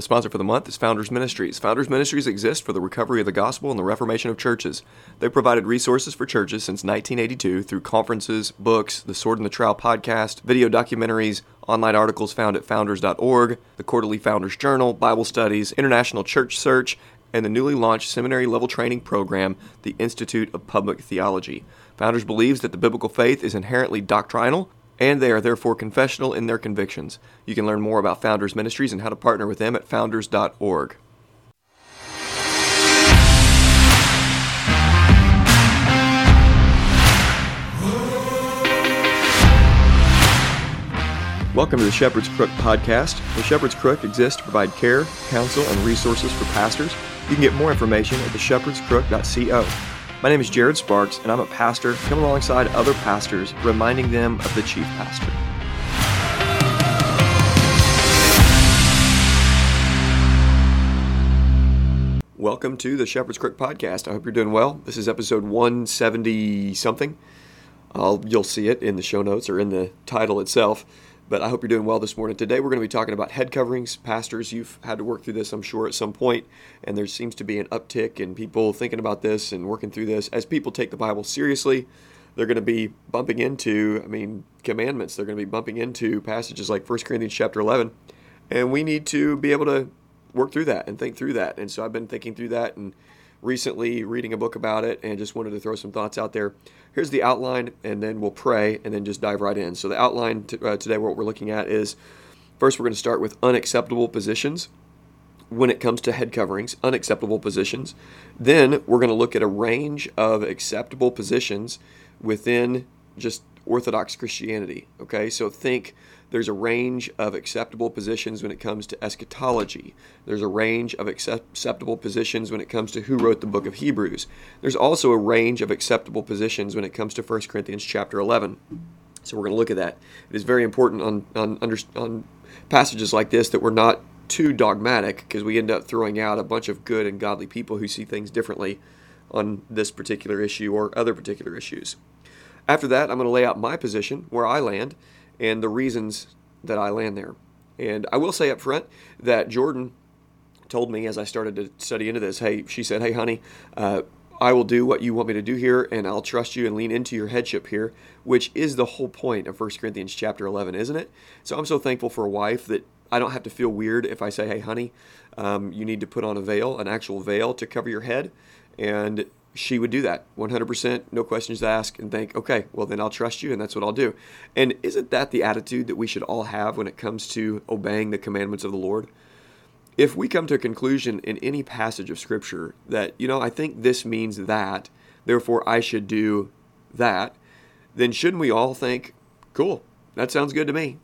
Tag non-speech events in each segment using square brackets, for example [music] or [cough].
The sponsor for the month is Founders Ministries. Founders Ministries exists for the recovery of the gospel and the reformation of churches. They've provided resources for churches since 1982 through conferences, books, the Sword and the Trowel podcast, video documentaries, online articles found at founders.org, the quarterly Founders Journal, Bible studies, International Church Search, and the newly launched seminary level training program, the Institute of Public Theology. Founders believes that the biblical faith is inherently doctrinal and they are therefore confessional in their convictions. You can learn more about Founders Ministries and how to partner with them at founders.org. Welcome to the Shepherd's Crook podcast. The Shepherd's Crook exists to provide care, counsel, and resources for pastors. You can get more information at theshepherdscrook.co. My name is Jared Sparks, and I'm a pastor coming alongside other pastors, reminding them of the chief pastor. Welcome to the Shepherd's Crook podcast. I hope you're doing well. This is episode 170 something. I'll, you'll see it in the show notes or in the title itself. But I hope you're doing well this morning. Today we're going to be talking about head coverings. Pastors, you've had to work through this, I'm sure, at some point, and there seems to be an uptick in people thinking about this and working through this. As people take the Bible seriously, they're going to be bumping into, I mean, commandments. They're going to be bumping into passages like 1 Corinthians chapter 11, and we need to be able to work through that and think through that. And so I've been thinking through that and recently reading a book about it and just wanted to throw some thoughts out there. Here's the outline, and then we'll pray and then just dive right in. So, the outline t- uh, today, what we're looking at is first, we're going to start with unacceptable positions when it comes to head coverings, unacceptable positions. Then, we're going to look at a range of acceptable positions within just Orthodox Christianity. Okay, so think there's a range of acceptable positions when it comes to eschatology. There's a range of acceptable positions when it comes to who wrote the book of Hebrews. There's also a range of acceptable positions when it comes to 1 Corinthians chapter 11. So we're going to look at that. It is very important on, on, under, on passages like this that we're not too dogmatic because we end up throwing out a bunch of good and godly people who see things differently on this particular issue or other particular issues. After that, I'm going to lay out my position, where I land, and the reasons that I land there. And I will say up front that Jordan told me as I started to study into this, hey, she said, hey, honey, uh, I will do what you want me to do here, and I'll trust you and lean into your headship here, which is the whole point of 1 Corinthians chapter 11, isn't it? So I'm so thankful for a wife that I don't have to feel weird if I say, hey, honey, um, you need to put on a veil, an actual veil to cover your head. And she would do that 100%, no questions asked, and think, okay, well, then I'll trust you, and that's what I'll do. And isn't that the attitude that we should all have when it comes to obeying the commandments of the Lord? If we come to a conclusion in any passage of Scripture that, you know, I think this means that, therefore I should do that, then shouldn't we all think, cool, that sounds good to me?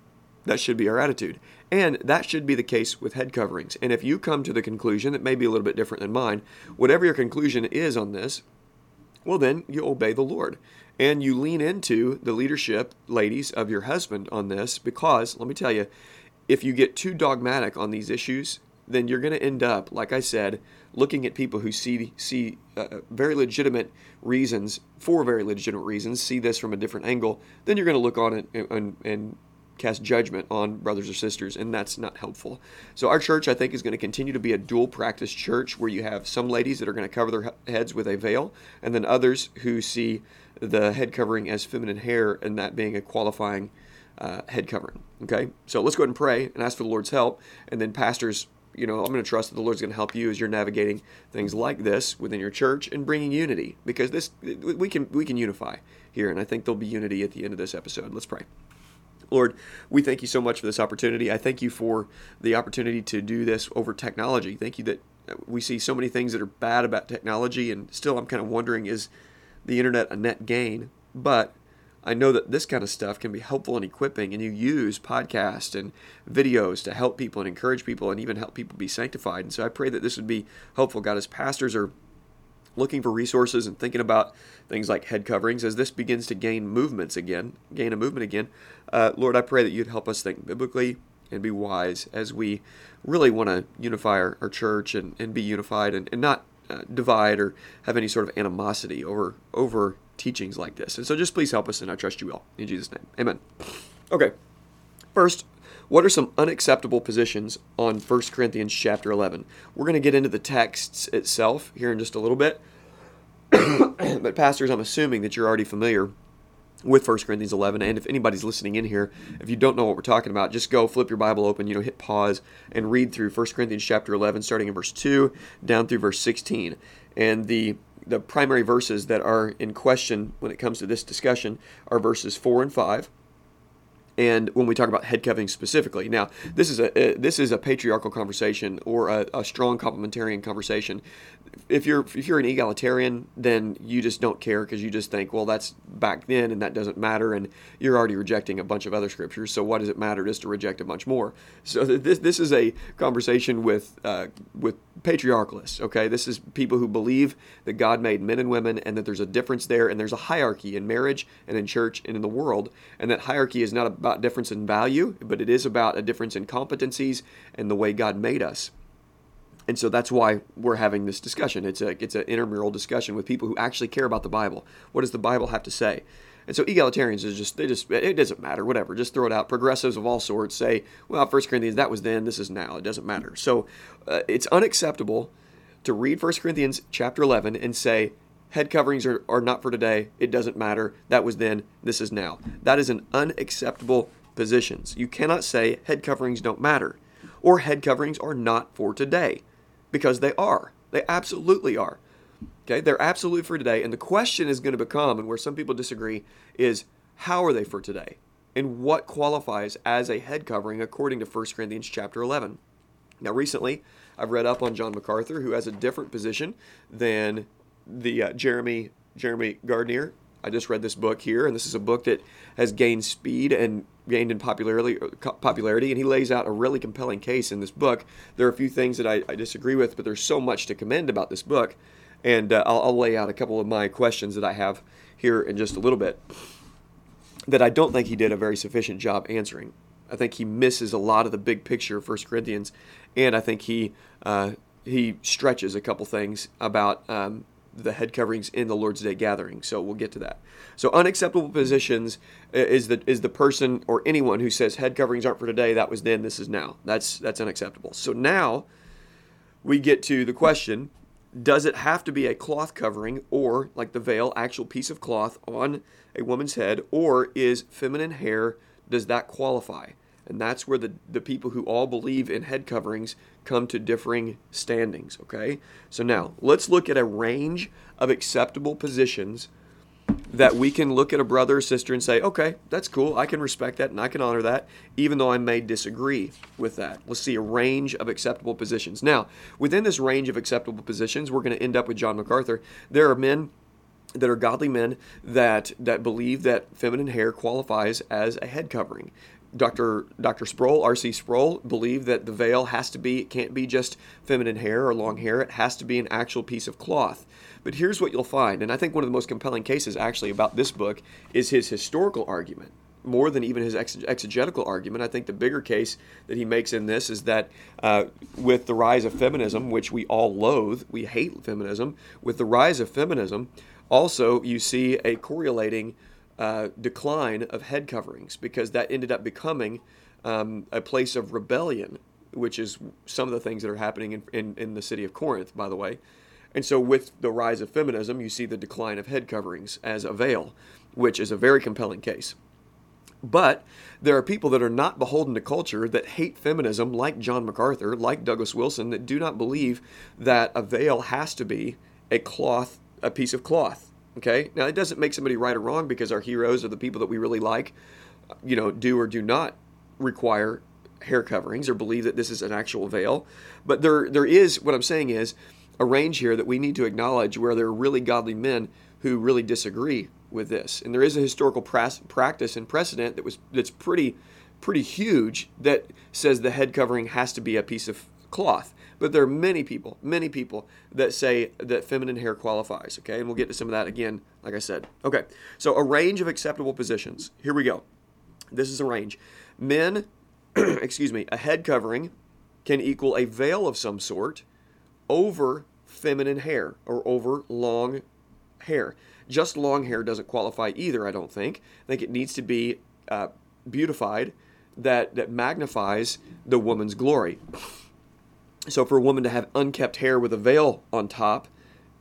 That should be our attitude. And that should be the case with head coverings. And if you come to the conclusion that may be a little bit different than mine, whatever your conclusion is on this, well, then you obey the Lord. And you lean into the leadership, ladies, of your husband on this because, let me tell you, if you get too dogmatic on these issues, then you're going to end up, like I said, looking at people who see see uh, very legitimate reasons for very legitimate reasons, see this from a different angle. Then you're going to look on it and, and, and cast judgment on brothers or sisters, and that's not helpful. So, our church, I think, is going to continue to be a dual practice church where you have some ladies that are going to cover their heads with a veil, and then others who see the head covering as feminine hair and that being a qualifying uh, head covering. Okay, so let's go ahead and pray and ask for the Lord's help, and then pastors. You know, I'm going to trust that the Lord's going to help you as you're navigating things like this within your church and bringing unity because this we can we can unify here, and I think there'll be unity at the end of this episode. Let's pray. Lord, we thank you so much for this opportunity. I thank you for the opportunity to do this over technology. Thank you that uh, we see so many things that are bad about technology, and still I'm kind of wondering is the internet a net gain? But I know that this kind of stuff can be helpful and equipping, and you use podcasts and videos to help people and encourage people and even help people be sanctified. And so I pray that this would be helpful. God, as pastors are looking for resources and thinking about things like head coverings as this begins to gain movements again, gain a movement again. Uh, Lord, I pray that you'd help us think biblically and be wise as we really want to unify our, our, church and, and be unified and, and not uh, divide or have any sort of animosity over over teachings like this. And so just please help us, and I trust you will. In Jesus' name, amen. Okay, first, what are some unacceptable positions on 1 Corinthians chapter 11? We're going to get into the texts itself here in just a little bit. [coughs] but, pastors, I'm assuming that you're already familiar with 1 Corinthians 11. And if anybody's listening in here, if you don't know what we're talking about, just go flip your Bible open, you know, hit pause and read through 1 Corinthians chapter 11, starting in verse 2 down through verse 16. And the the primary verses that are in question when it comes to this discussion are verses 4 and 5 and when we talk about head covering specifically now this is a, this is a patriarchal conversation or a, a, strong complementarian conversation. If you're if you're an egalitarian then you just don't care because you just think well that's back then and that doesn't matter and you're already rejecting a bunch of other scriptures so what does it matter just to reject a bunch more? So this this is a conversation with uh, with patriarchalists okay? This is people who believe that God made men and women and that there's a difference there and there's a hierarchy in marriage and in church and in the world and that hierarchy is not a about difference in value, but it is about a difference in competencies and the way God made us. And so that's why we're having this discussion. It's a it's an intramural discussion with people who actually care about the Bible. What does the Bible have to say? And so egalitarians is just they just it doesn't matter whatever just throw it out. Progressives of all sorts say well First Corinthians that was then this is now it doesn't matter. So uh, it's unacceptable to read First Corinthians chapter 11 and say Head coverings are, are not for today. It doesn't matter. That was then. This is now. That is an unacceptable positions. You cannot say head coverings don't matter or head coverings are not for today because they are. They absolutely are. Okay, they're absolutely for today. And the question is going to become, and where some people disagree, is how are they for today? And what qualifies as a head covering according to 1 Corinthians chapter 11? Now, recently, I've read up on John MacArthur, who has a different position than the uh, Jeremy Jeremy Gardiner. I just read this book here, and this is a book that has gained speed and gained in popularity. Uh, popularity, and he lays out a really compelling case in this book. There are a few things that I, I disagree with, but there's so much to commend about this book, and uh, I'll, I'll lay out a couple of my questions that I have here in just a little bit that I don't think he did a very sufficient job answering. I think he misses a lot of the big picture of 1 Corinthians, and I think he uh, he stretches a couple things about um, the head coverings in the Lord's Day gathering. So we'll get to that. So unacceptable positions uh, is the is the person or anyone who says head coverings aren't for today. That was then. This is now. That's that's unacceptable. So now we get to the question: Does it have to be a cloth covering or like the veil, actual piece of cloth on a woman's head, or is feminine hair? Does that qualify? And that's where the, the people who all believe in head coverings come to differing standings, okay? So now, let's look at a range of acceptable positions that we can look at a brother or sister and say, okay, that's cool. I can respect that and I can honor that, even though I may disagree with that. Let's see a range of acceptable positions. Now, within this range of acceptable positions, we're going to end up with John MacArthur. There are men that are godly men that that believe that feminine hair qualifies as a head covering. Dr. Dr. Sproul, R.C. Sproul, believed that the veil has to be, it can't be just feminine hair or long hair, it has to be an actual piece of cloth. But here's what you'll find, and I think one of the most compelling cases actually about this book is his historical argument. More than even his exegetical argument, I think the bigger case that he makes in this is that uh, with the rise of feminism, which we all loathe, we hate feminism, with the rise of feminism, also you see a correlating uh, decline of head coverings because that ended up becoming um, a place of rebellion, which is some of the things that are happening in, in, in, the city of Corinth, by the way. And so, with the rise of feminism, you see the decline of head coverings as a veil, which is a very compelling case. But there are people that are not beholden to culture that hate feminism, like John MacArthur, like Douglas Wilson, that do not believe that a veil has to be a cloth, a piece of cloth. Okay, now it doesn't make somebody right or wrong because our heroes are the people that we really like, you know, do or do not require hair coverings or believe that this is an actual veil. But there, there is what I'm saying is a range here that we need to acknowledge where there are really godly men who really disagree with this, and there is a historical practice and precedent that was that's pretty, pretty huge that says the head covering has to be a piece of cloth. But there are many people, many people that say that feminine hair qualifies, okay? And we'll get to some of that again, like I said. Okay, so a range of acceptable positions. Here we go. This is a range. Men, [clears throat] excuse me, a head covering can equal a veil of some sort over feminine hair or over long hair. Just long hair doesn't qualify either, I don't think. I think it needs to be uh, beautified that, that magnifies the woman's glory. So for a woman to have unkept hair with a veil on top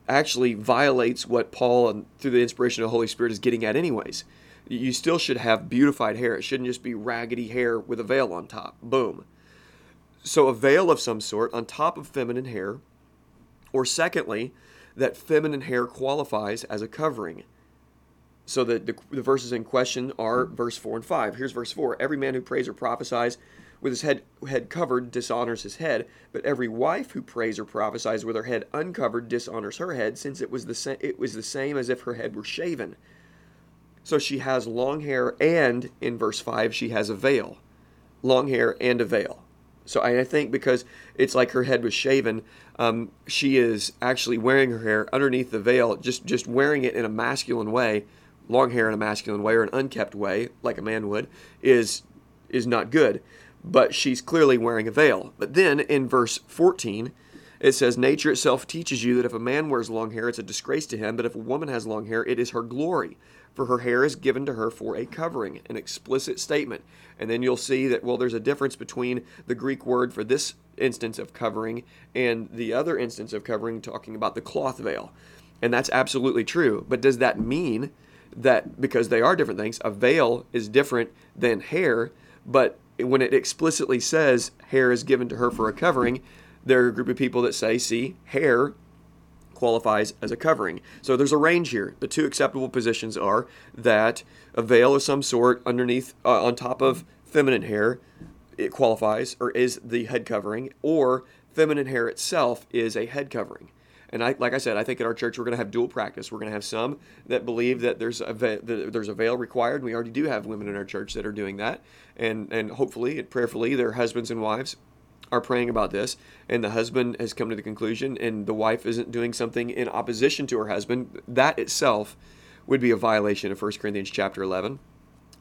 actually violates what Paul, through the inspiration of the Holy Spirit, is getting at, anyways. You still should have beautified hair. It shouldn't just be raggedy hair with a veil on top. Boom. So, a veil of some sort on top of feminine hair. Or, secondly, that feminine hair qualifies as a covering. So, the, the, the verses in question are verse 4 and 5. Here's verse 4 Every man who prays or prophesies with his head, head covered dishonors his head, but every wife who prays or prophesies with her head uncovered dishonors her head, since it was the sa- it was the same as if her head were shaven. So she has long hair, and in verse five she has a veil, long hair and a veil. So I think because it's like her head was shaven, um, she is actually wearing her hair underneath the veil, just just wearing it in a masculine way, long hair in a masculine way or an unkept way, like a man would, is is not good but she's clearly wearing a veil. But then in verse 14, it says, Nature itself teaches you that if a man wears long hair, it's a disgrace to him, but if a woman has long hair, it is her glory. For her hair is given to her for a covering, an explicit statement. And then you'll see that, well, there's a difference between the Greek word for this instance of covering and the other instance of covering, talking about the cloth veil. And that's absolutely true. But does that mean that because they are different things, a veil is different than hair? But when it explicitly says hair is given to her for a covering, there are a group of people that say, see, hair qualifies as a covering. So there's a range here. The two acceptable positions are that a veil of some sort underneath, uh, on top of feminine hair, it qualifies or is the head covering, or feminine hair itself is a head covering. And I, like I said, I think at our church we're going to have dual practice. We're going to have some that believe that there's a ve- there's a veil required. We already do have women in our church that are doing that, and and hopefully and prayerfully their husbands and wives are praying about this, and the husband has come to the conclusion, and the wife isn't doing something in opposition to her husband. That itself would be a violation of 1 Corinthians chapter 11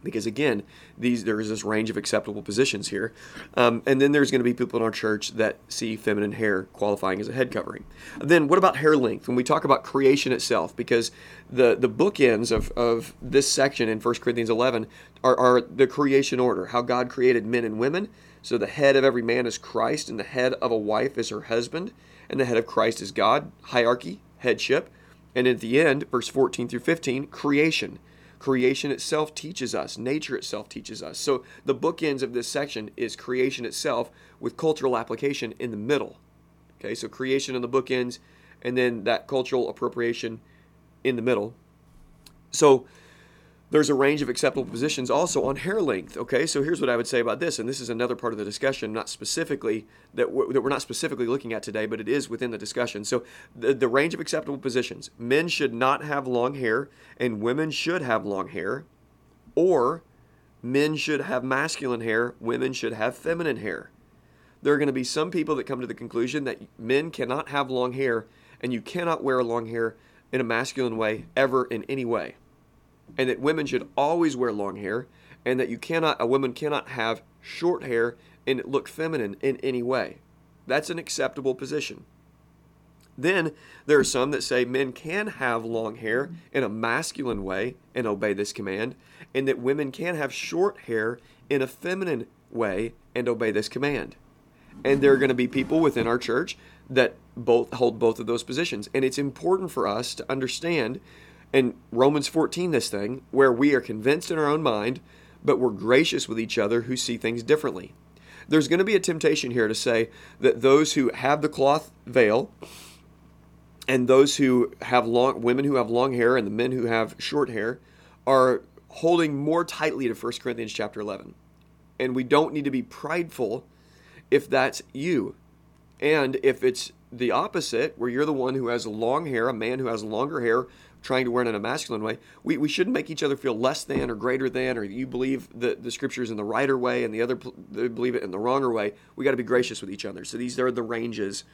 because again these there is this range of acceptable positions here. Um, and then there's going to be people in our church that see feminine hair qualifying as a head covering. Then what about hair length? When we talk about creation itself because the the bookends of, of this section in 1 corinthians 11 are, are the creation order how god created men and women. So the head of every man is christ and the head of a wife is her husband and the head of christ is god. Hierarchy headship. And at the end verse 14 through 15 creation creation itself teaches us, nature itself teaches us. So the bookends of this section is creation itself with cultural application in the middle. Okay, so creation in the bookends, and then that cultural appropriation in the middle. So there's a range of acceptable positions also on hair length. Okay, so here's what I would say about this, and this is another part of the discussion, not specifically that we're, that we're not specifically looking at today, but it is within the discussion. So the, the range of acceptable positions: men should not have long hair, and women should have long hair, or men should have masculine hair, women should have feminine hair. There are going to be some people that come to the conclusion that men cannot have long hair, and you cannot wear long hair in a masculine way ever in any way and that women should always wear long hair, and that you cannot a woman cannot have short hair and look feminine in any way. That's an acceptable position. Then there are some that say men can have long hair in a masculine way and obey this command, and that women can have short hair in a feminine way and obey this command. And there are going to be people within our church that both hold both of those positions. And it's important for us to understand in Romans 14 this thing where we are convinced in our own mind, but we're gracious with each other who see things differently. There's going to be a temptation here to say that those who have the cloth veil and those who have long women who have long hair and the men who have short hair are holding more tightly to 1 Corinthians chapter 11. And we don't need to be prideful if that's you. And if it's the opposite, where you're the one who has long hair, a man who has longer hair trying to wear it in a masculine way, we, we shouldn't make each other feel less than or greater than, or you believe the, the scriptures in the righter way and the other they believe it in the wronger way. We got to be gracious with each other. So these are the ranges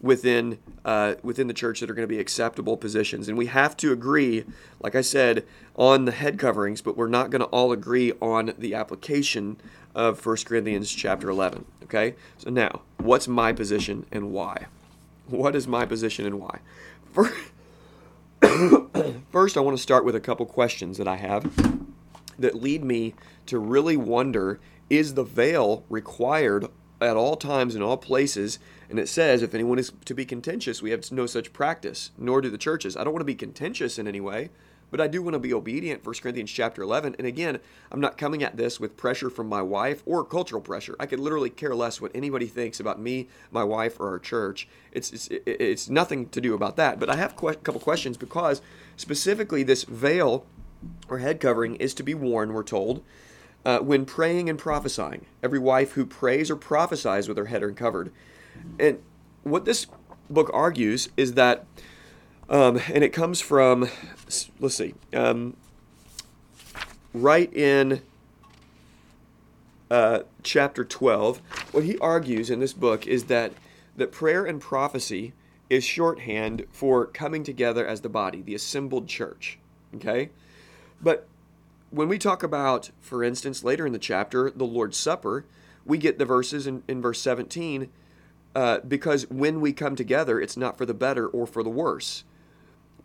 within uh, within the church that are going to be acceptable positions, and we have to agree, like I said, on the head coverings, but we're not going to all agree on the application of 1 Corinthians chapter 11. Okay, so now what's my position and why? What is my position and why? First, [coughs] I want to start with a couple questions that I have that lead me to really wonder is the veil required at all times in all places? And it says, if anyone is to be contentious, we have no such practice, nor do the churches. I don't want to be contentious in any way, but I do want to be obedient. 1 Corinthians chapter 11. And again, I'm not coming at this with pressure from my wife or cultural pressure. I could literally care less what anybody thinks about me, my wife, or our church. It's it's, it's nothing to do about that. But I have a couple questions because specifically this veil or head covering is to be worn. We're told. Uh, when praying and prophesying, every wife who prays or prophesies with her head uncovered. And what this book argues is that um, and it comes from, let's see, um, right in uh, chapter 12. What he argues in this book is that, that prayer and prophecy is shorthand for coming together as the body, the assembled church. Okay? But when we talk about, for instance, later in the chapter, the Lord's Supper, we get the verses in, in verse 17 uh, because when we come together, it's not for the better or for the worse.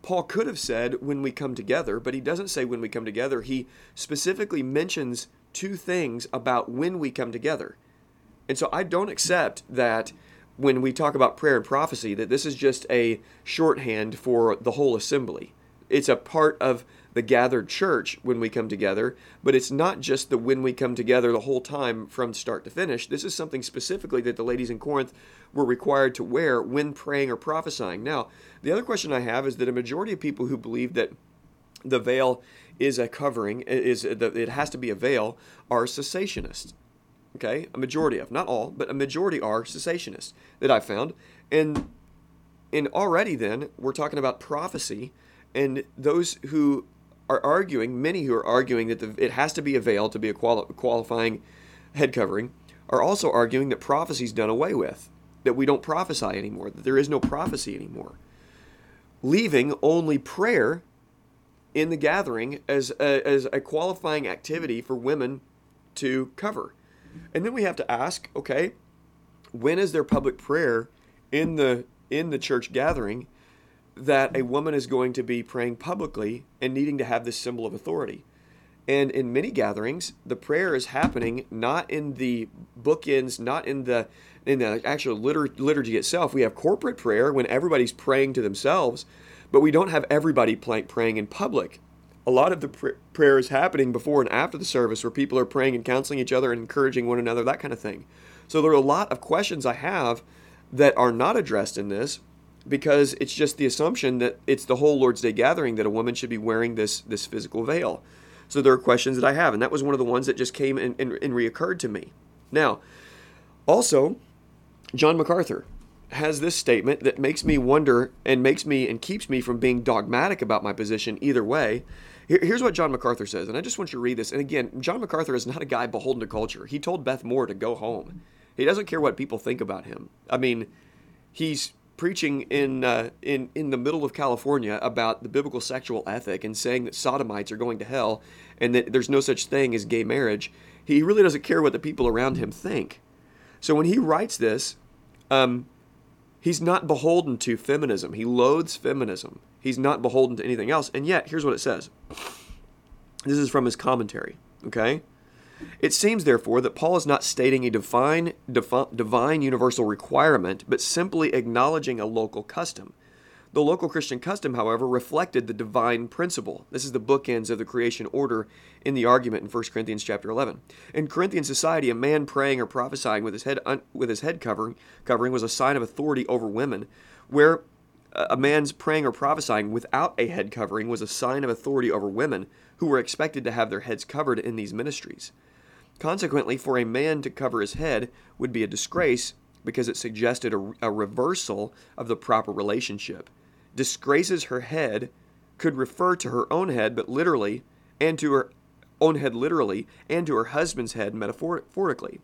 Paul could have said when we come together, but he doesn't say when we come together. He specifically mentions two things about when we come together. And so I don't accept that when we talk about prayer and prophecy that this is just a shorthand for the whole assembly. It's a part of the gathered church when we come together, but it's not just the when we come together the whole time from start to finish. This is something specifically that the ladies in Corinth were required to wear when praying or prophesying. Now, the other question I have is that a majority of people who believe that the veil is a covering, is it has to be a veil, are cessationists. Okay, a majority of, not all, but a majority are cessationists that I found. And and already then we're talking about prophecy and those who are arguing, many who are arguing that the, it has to be a veil to be a quali- qualifying head covering, are also arguing that prophecy is done away with, that we don't prophesy anymore, that there is no prophecy anymore, leaving only prayer in the gathering as a, as a qualifying activity for women to cover. And then we have to ask, okay, when is there public prayer in the in the church gathering that a woman is going to be praying publicly and needing to have this symbol of authority. And in many gatherings, the prayer is happening not in the bookends, not in the in the actual liturgy itself. We have corporate prayer when everybody's praying to themselves, but we don't have everybody praying in public. A lot of the pr- prayer is happening before and after the service where people are praying and counseling each other and encouraging one another, that kind of thing. So there are a lot of questions I have that are not addressed in this because it's just the assumption that it's the whole Lord's Day gathering that a woman should be wearing this this physical veil. So there are questions that I have, and that was one of the ones that just came and, and, and reoccurred to me. Now, also, John MacArthur has this statement that makes me wonder and makes me and keeps me from being dogmatic about my position either way. Here's what John MacArthur says, and I just want you to read this. And again, John MacArthur is not a guy beholden to culture. He told Beth Moore to go home. He doesn't care what people think about him. I mean, he's preaching in uh, in in the middle of California about the biblical sexual ethic and saying that sodomites are going to hell and that there's no such thing as gay marriage, he really doesn't care what the people around him think. So when he writes this, um, he's not beholden to feminism. He loathes feminism. He's not beholden to anything else. And yet, here's what it says. This is from his commentary. Okay. It seems, therefore, that Paul is not stating a divine, defi- divine universal requirement, but simply acknowledging a local custom. The local Christian custom, however, reflected the divine principle. This is the bookends of the creation order in the argument in 1 Corinthians chapter 11. In Corinthian society, a man praying or prophesying with his head un- with his head covering covering was a sign of authority over women, where a man's praying or prophesying without a head covering was a sign of authority over women who were expected to have their heads covered in these ministries. Consequently, for a man to cover his head would be a disgrace because it suggested a, a, reversal of the proper relationship. Disgraces her head could refer to her own head, but literally, and to her own head literally, and to her husband's head metaphorically.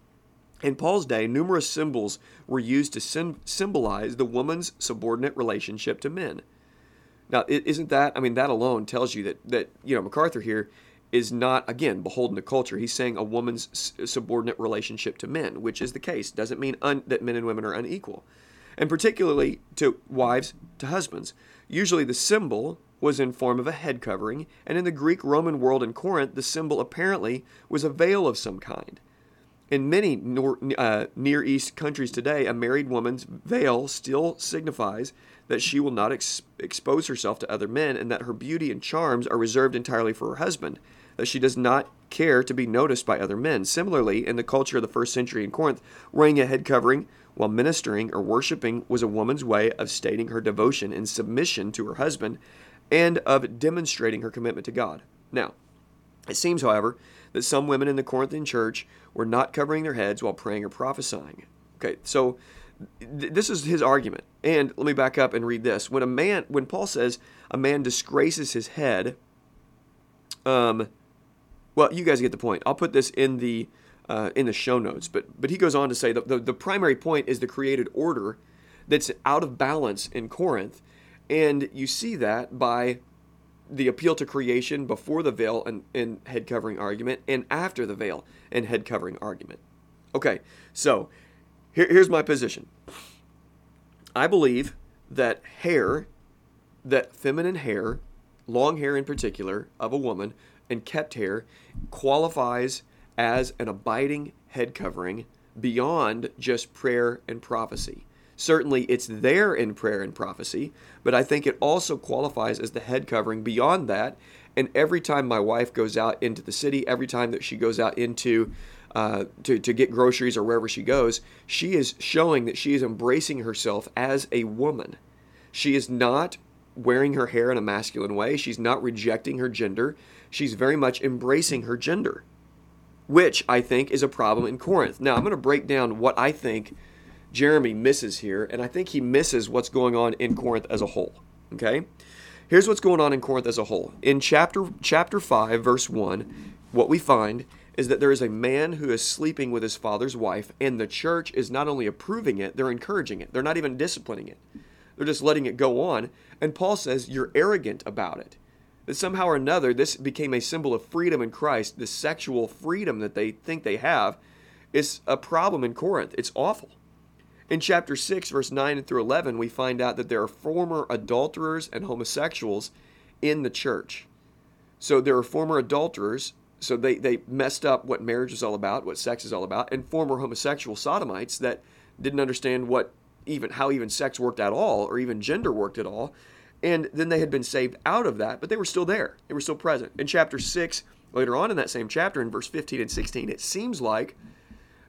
In Paul's day, numerous symbols were used to sim- symbolize the woman's subordinate relationship to men. Now, isn't that, I mean, that alone tells you that, that you know, MacArthur here is not, again, beholden to culture. He's saying a woman's subordinate relationship to men, which is the case. Doesn't mean un- that men and women are unequal. And particularly to wives, to husbands. Usually the symbol was in form of a head covering, and in the Greek Roman world in Corinth, the symbol apparently was a veil of some kind. In many nor, uh, Near East countries today, a married woman's veil still signifies that she will not ex- expose herself to other men and that her beauty and charms are reserved entirely for her husband, that she does not care to be noticed by other men. Similarly, in the culture of the first century in Corinth, wearing a head covering while ministering or worshiping was a woman's way of stating her devotion and submission to her husband and of demonstrating her commitment to God. Now, it seems, however, that some women in the Corinthian church were not covering their heads while praying or prophesying. Okay, so th- this is his argument. And let me back up and read this. When a man, when Paul says a man disgraces his head, um, well, you guys get the point. I'll put this in the uh, in the show notes. But but he goes on to say that the, the primary point is the created order that's out of balance in Corinth, and you see that by the appeal to creation before the veil and, and head covering argument, and after the veil and head covering argument. Okay, so here, here's my position. I believe that hair, that feminine hair, long hair in particular of a woman, and kept hair qualifies as an abiding head covering beyond just prayer and prophecy. Certainly, it's there in prayer and prophecy, but I think it also qualifies as the head covering beyond that. And every time my wife goes out into the city, every time that she goes out into uh, to, to get groceries or wherever she goes, she is showing that she is embracing herself as a woman. She is not wearing her hair in a masculine way. She's not rejecting her gender. She's very much embracing her gender, which I think is a problem in Corinth. Now, I'm going to break down what I think Jeremy misses here, and I think he misses what's going on in Corinth as a whole. Okay? Here's what's going on in Corinth as a whole. In chapter chapter 5 verse 1, what we find is that there is a man who is sleeping with his father's wife and the church is not only approving it, they're encouraging it. They're not even disciplining it. They're just letting it go on, and Paul says you're arrogant about it. That somehow or another this became a symbol of freedom in Christ, the sexual freedom that they think they have is a problem in Corinth. It's awful. In chapter 6, verse 9 through 11, we find out that there are former adulterers and homosexuals in the church. So there are former adulterers, so they, they messed up what marriage is all about, what sex is all about, and former homosexual sodomites that didn't understand what even how even sex worked at all or even gender worked at all. And then they had been saved out of that, but they were still there. They were still present. In chapter 6, later on in that same chapter, in verse 15 and 16, it seems like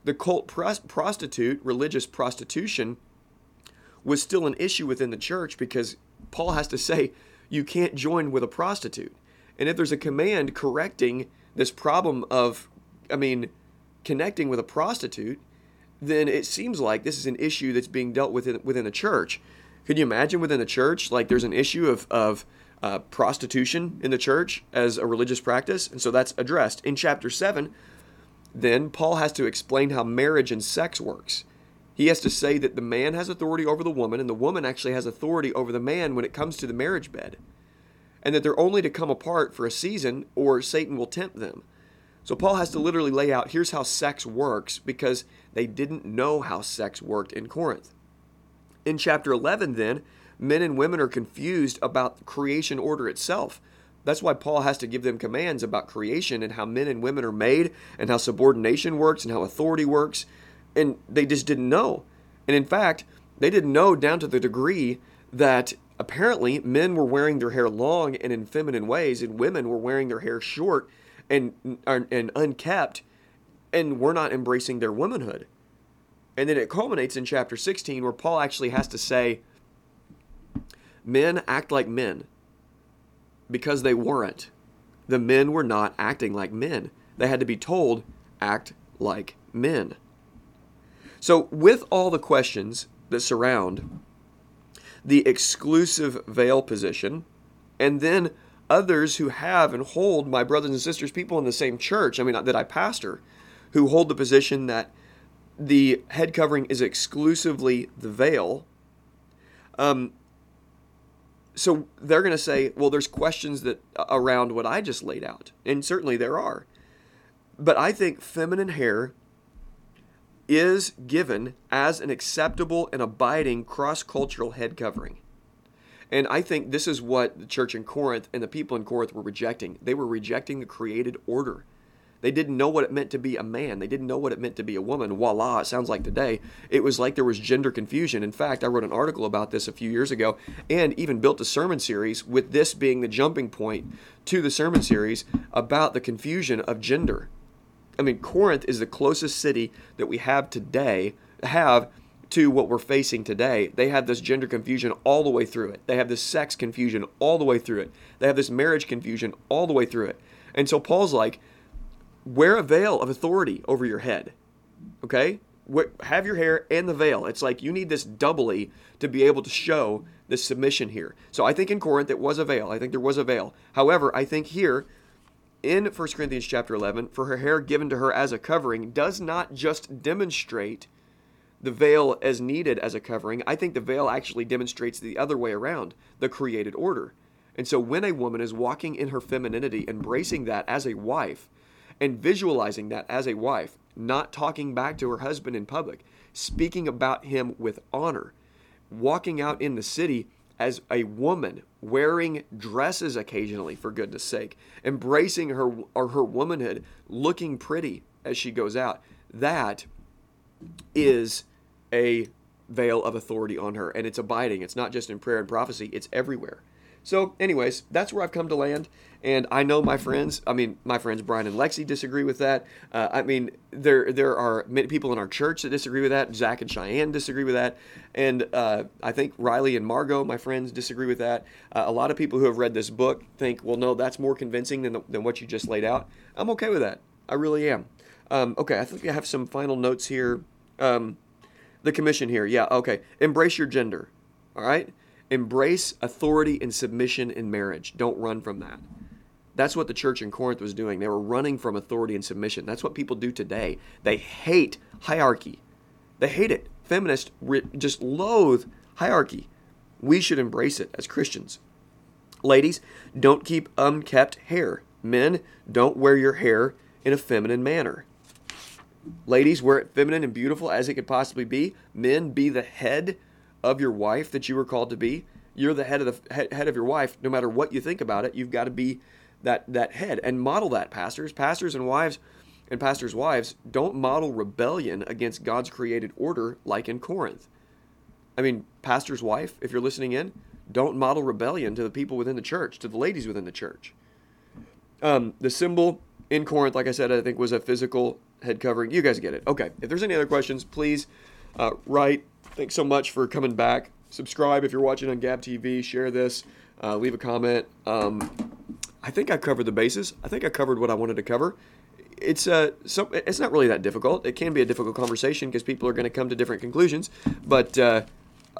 the cult prostitute, religious prostitution, was still an issue within the church because Paul has to say you can't join with a prostitute. And if there's a command correcting this problem of, I mean, connecting with a prostitute, then it seems like this is an issue that's being dealt with within, within the church. Could you imagine within the church, like there's an issue of, of uh, prostitution in the church as a religious practice? And so that's addressed. In chapter 7, then Paul has to explain how marriage and sex works. He has to say that the man has authority over the woman, and the woman actually has authority over the man when it comes to the marriage bed. And that they're only to come apart for a season, or Satan will tempt them. So Paul has to literally lay out here's how sex works because they didn't know how sex worked in Corinth. In chapter 11, then, men and women are confused about creation order itself. That's why Paul has to give them commands about creation and how men and women are made and how subordination works and how authority works. And they just didn't know. And in fact, they didn't know down to the degree that apparently men were wearing their hair long and in feminine ways, and women were wearing their hair short and, and unkept, and were not embracing their womanhood. And then it culminates in chapter 16 where Paul actually has to say, Men act like men because they weren't. The men were not acting like men. They had to be told, act like men. So, with all the questions that surround the exclusive veil position, and then others who have and hold my brothers and sisters, people in the same church, I mean, that I pastor, who hold the position that the head covering is exclusively the veil. Um, so they're going to say, well, there's questions that uh, around what I just laid out, and certainly there are. But I think feminine hair is given as an acceptable and abiding cross-cultural head covering. And I think this is what the church in Corinth and the people in Corinth were rejecting. They were rejecting the created order. They didn't know what it meant to be a man. They didn't know what it meant to be a woman. Voila, it sounds like today. It was like there was gender confusion. In fact, I wrote an article about this a few years ago and even built a sermon series with this being the jumping point to the sermon series about the confusion of gender. I mean, Corinth is the closest city that we have today, have to what we're facing today. They have this gender confusion all the way through it. They have this sex confusion all the way through it. They have this marriage confusion all the way through it. And so Paul's like, wear a veil of authority over your head. Okay? Have your hair and the veil. It's like you need this doubly to be able to show this submission here. So I think in Corinth it was a veil. I think there was a veil. However, I think here in 1 Corinthians chapter 11, for her hair given to her as a covering does not just demonstrate the veil as needed as a covering. I think the veil actually demonstrates the other way around, the created order. And so when a woman is walking in her femininity, embracing that as a wife, and visualizing that as a wife, not talking back to her husband in public, speaking about him with honor, walking out in the city as a woman, wearing dresses occasionally, for goodness sake, embracing her or her womanhood, looking pretty as she goes out. That is a veil of authority on her, and it's abiding. It's not just in prayer and prophecy, it's everywhere. So, anyways, that's where I've come to land. And I know my friends, I mean, my friends Brian and Lexi disagree with that. Uh, I mean, there there are many people in our church that disagree with that. Zach and Cheyenne disagree with that. And uh, I think Riley and Margot, my friends, disagree with that. Uh, a lot of people who have read this book think, well, no, that's more convincing than, than what you just laid out. I'm okay with that. I really am. Um, okay, I think I have some final notes here. Um, the commission here, yeah, okay. Embrace your gender, all right? Embrace authority and submission in marriage. Don't run from that. That's what the church in Corinth was doing. They were running from authority and submission. That's what people do today. They hate hierarchy. They hate it. Feminists just loathe hierarchy. We should embrace it as Christians. Ladies, don't keep unkept hair. Men, don't wear your hair in a feminine manner. Ladies, wear it feminine and beautiful as it could possibly be. Men, be the head of your wife that you were called to be. You're the head of the head of your wife. No matter what you think about it, you've got to be that that head and model that. Pastors, pastors and wives, and pastors' wives don't model rebellion against God's created order like in Corinth. I mean, pastor's wife, if you're listening in, don't model rebellion to the people within the church, to the ladies within the church. Um, the symbol in Corinth, like I said, I think was a physical head covering. You guys get it. Okay. If there's any other questions, please uh, write Thanks so much for coming back. Subscribe if you're watching on Gab TV. Share this. Uh, leave a comment. Um, I think I covered the bases. I think I covered what I wanted to cover. It's uh, so it's not really that difficult. It can be a difficult conversation because people are going to come to different conclusions. But uh,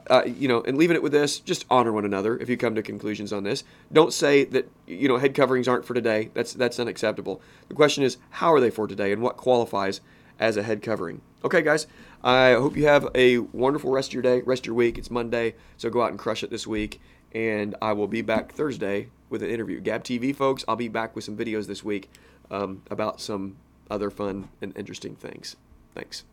uh, you know, and leaving it with this, just honor one another if you come to conclusions on this. Don't say that you know head coverings aren't for today. That's that's unacceptable. The question is, how are they for today, and what qualifies as a head covering? Okay, guys, I hope you have a wonderful rest of your day, rest of your week. It's Monday, so go out and crush it this week. And I will be back Thursday with an interview. Gab TV, folks, I'll be back with some videos this week um, about some other fun and interesting things. Thanks.